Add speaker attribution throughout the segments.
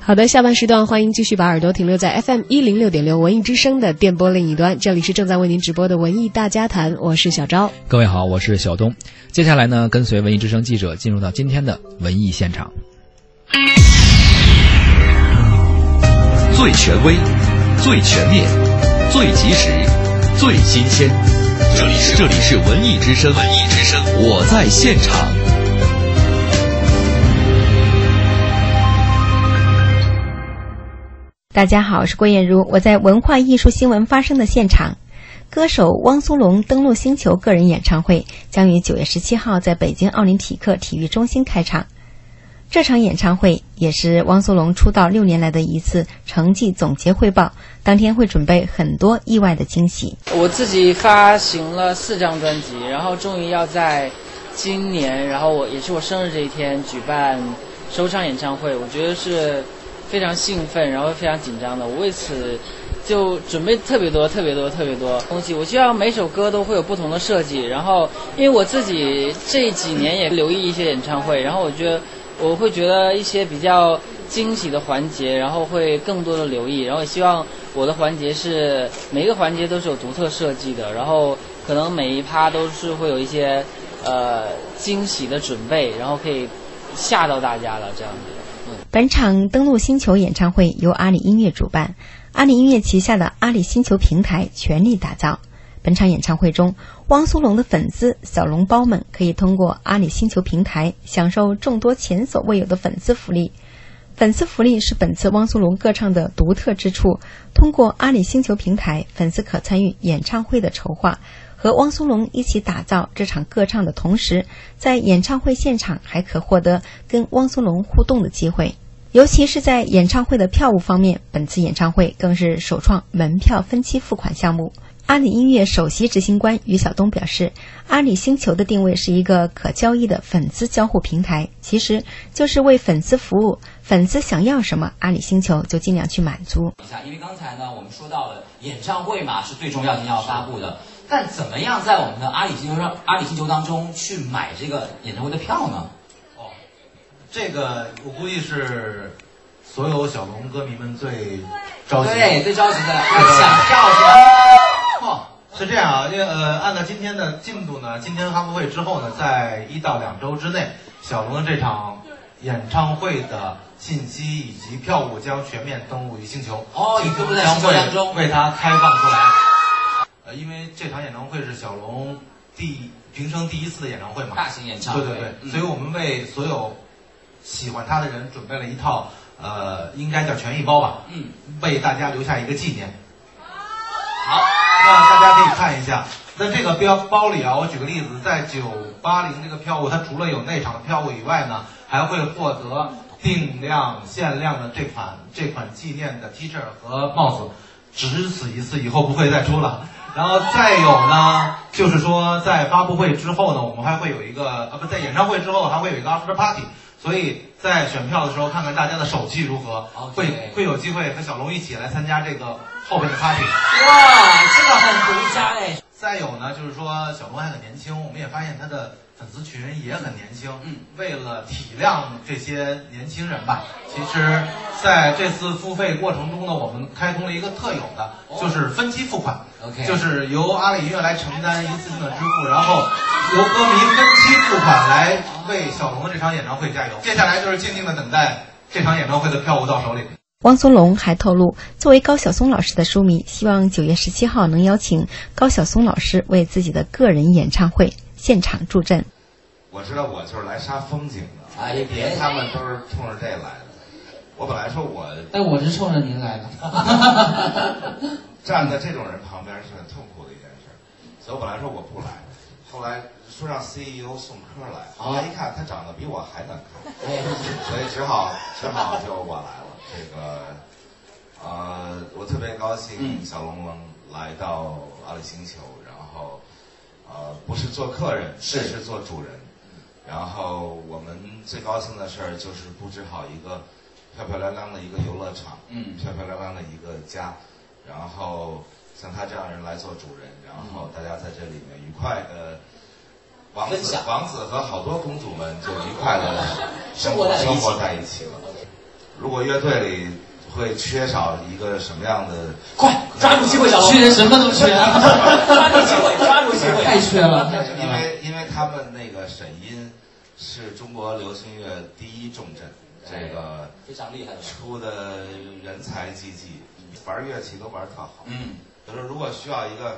Speaker 1: 好的，下半时段欢迎继续把耳朵停留在 FM 一零六点六文艺之声的电波另一端，这里是正在为您直播的文艺大家谈，我是小昭。
Speaker 2: 各位好，我是小东。接下来呢，跟随文艺之声记者进入到今天的文艺现场。
Speaker 3: 最权威、最全面、最及时、最新鲜，这里是这里是文艺之声，文艺之声，我在现场。
Speaker 4: 大家好，我是郭艳茹，我在文化艺术新闻发生的现场。歌手汪苏泷登陆星球个人演唱会将于九月十七号在北京奥林匹克体育中心开场。这场演唱会也是汪苏泷出道六年来的一次成绩总结汇报。当天会准备很多意外的惊喜。
Speaker 5: 我自己发行了四张专辑，然后终于要在今年，然后我也是我生日这一天举办首场演唱会，我觉得是。非常兴奋，然后非常紧张的，我为此就准备特别多、特别多、特别多东西。我希望每首歌都会有不同的设计，然后因为我自己这几年也留意一些演唱会，然后我觉得我会觉得一些比较惊喜的环节，然后会更多的留意，然后也希望我的环节是每个环节都是有独特设计的，然后可能每一趴都是会有一些呃惊喜的准备，然后可以吓到大家了这样子。
Speaker 4: 本场登陆星球演唱会由阿里音乐主办，阿里音乐旗下的阿里星球平台全力打造。本场演唱会中，汪苏泷的粉丝小笼包们可以通过阿里星球平台享受众多前所未有的粉丝福利。粉丝福利是本次汪苏泷歌唱的独特之处。通过阿里星球平台，粉丝可参与演唱会的筹划。和汪苏泷一起打造这场歌唱的同时，在演唱会现场还可获得跟汪苏泷互动的机会。尤其是在演唱会的票务方面，本次演唱会更是首创门票分期付款项目。阿里音乐首席执行官于晓东表示，阿里星球的定位是一个可交易的粉丝交互平台，其实就是为粉丝服务。粉丝想要什么，阿里星球就尽量去满足。
Speaker 6: 一下，因为刚才呢，我们说到了演唱会嘛，是最重要的要发布的。但怎么样在我们的阿里星球上、阿里星球当中去买这个演唱会的票呢？
Speaker 7: 哦，这个我估计是所有小龙歌迷们最着急、
Speaker 6: 对最着急的抢票是
Speaker 7: 哦，是这样啊，因为呃，按照今天的进度呢，今天发布会之后呢，在一到两周之内，小龙的这场演唱会的信息以及票务将全面登陆于星球。
Speaker 6: 哦，
Speaker 7: 星
Speaker 6: 球
Speaker 7: 将会
Speaker 6: 当中
Speaker 7: 为它开放出来。呃，因为这场演唱会是小龙第平生第一次的演唱会嘛，
Speaker 6: 大型演唱会，
Speaker 7: 对对对，所以我们为所有喜欢他的人准备了一套，呃，应该叫权益包吧，
Speaker 6: 嗯，
Speaker 7: 为大家留下一个纪念。
Speaker 6: 好，
Speaker 7: 那大家可以看一下，那这个标包里啊，我举个例子，在九八零这个票务，它除了有内场的票务以外呢，还会获得定量限量的这款这款纪念的 T 恤和帽子，只此一次，以后不会再出了。然后再有呢，就是说在发布会之后呢，我们还会有一个啊不在演唱会之后还会有一个 after party，所以在选票的时候看看大家的手气如何，会会有机会和小龙一起来参加这个后边的 party。
Speaker 6: 哇，这个很独家哎。
Speaker 7: 再有呢，就是说小龙还很年轻，我们也发现他的。粉丝群也很年轻，
Speaker 6: 嗯，
Speaker 7: 为了体谅这些年轻人吧，其实在这次付费过程中呢，我们开通了一个特有的，就是分期付款
Speaker 6: ，OK，
Speaker 7: 就是由阿里音乐来承担一次性的支付，然后由歌迷分期付款来为小龙的这场演唱会加油。接下来就是静静的等待这场演唱会的票务到手里。
Speaker 4: 汪苏泷还透露，作为高晓松老师的书迷，希望九月十七号能邀请高晓松老师为自己的个人演唱会。现场助阵，
Speaker 8: 我知道我就是来杀风景的，
Speaker 6: 哎，别
Speaker 8: 他们都是冲着这来的。我本来说我，
Speaker 6: 哎，我是冲着您来的。
Speaker 8: 站在这种人旁边是很痛苦的一件事，所以我本来说我不来，后来说让 CEO 宋柯来，后来一看他长得比我还难看，所以只好只好就我来了。这个，呃，我特别高兴小龙龙来到阿里星球，然后。呃，不是做客人，是是做主人。然后我们最高兴的事儿就是布置好一个漂漂亮亮的一个游乐场，
Speaker 6: 嗯，
Speaker 8: 漂漂亮亮的一个家。然后像他这样人来做主人，然后大家在这里面愉快的王子王子和好多公主们就愉快的
Speaker 6: 生活在一起
Speaker 8: 生活在一起了。如果乐队里会缺少一个什么样的？
Speaker 6: 快抓住机会，小龙，
Speaker 9: 缺人什么都缺，
Speaker 6: 抓住机会，抓住机会，
Speaker 9: 太缺了。
Speaker 8: 因为因为他们那个沈音是中国流行乐第一重镇，这个
Speaker 6: 非常厉害的。
Speaker 8: 出的人才济济，玩乐器都玩特好。
Speaker 6: 嗯，
Speaker 8: 就说如果需要一个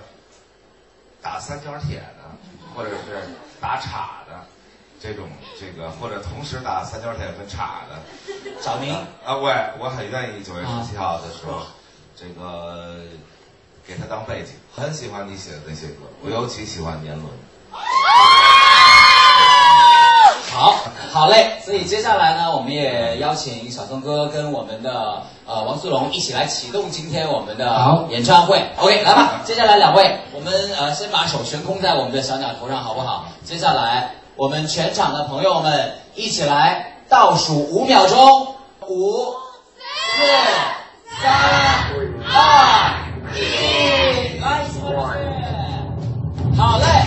Speaker 8: 打三角铁的，或者是打叉的。这种这个或者同时打三角铁和叉的，
Speaker 6: 找您
Speaker 8: 啊，我我很愿意九月十七号的时候，这个给他当背景，很喜欢你写的那些歌，我尤其喜欢《年轮》。
Speaker 6: 好，好嘞。所以接下来呢，我们也邀请小松哥跟我们的呃王苏龙一起来启动今天我们的演唱会。OK，来吧。接下来两位，我们呃先把手悬空在我们的小鸟头上，好不好？接下来我们全场的朋友们一起来倒数五秒钟，五、四、三、二、一，来，好嘞。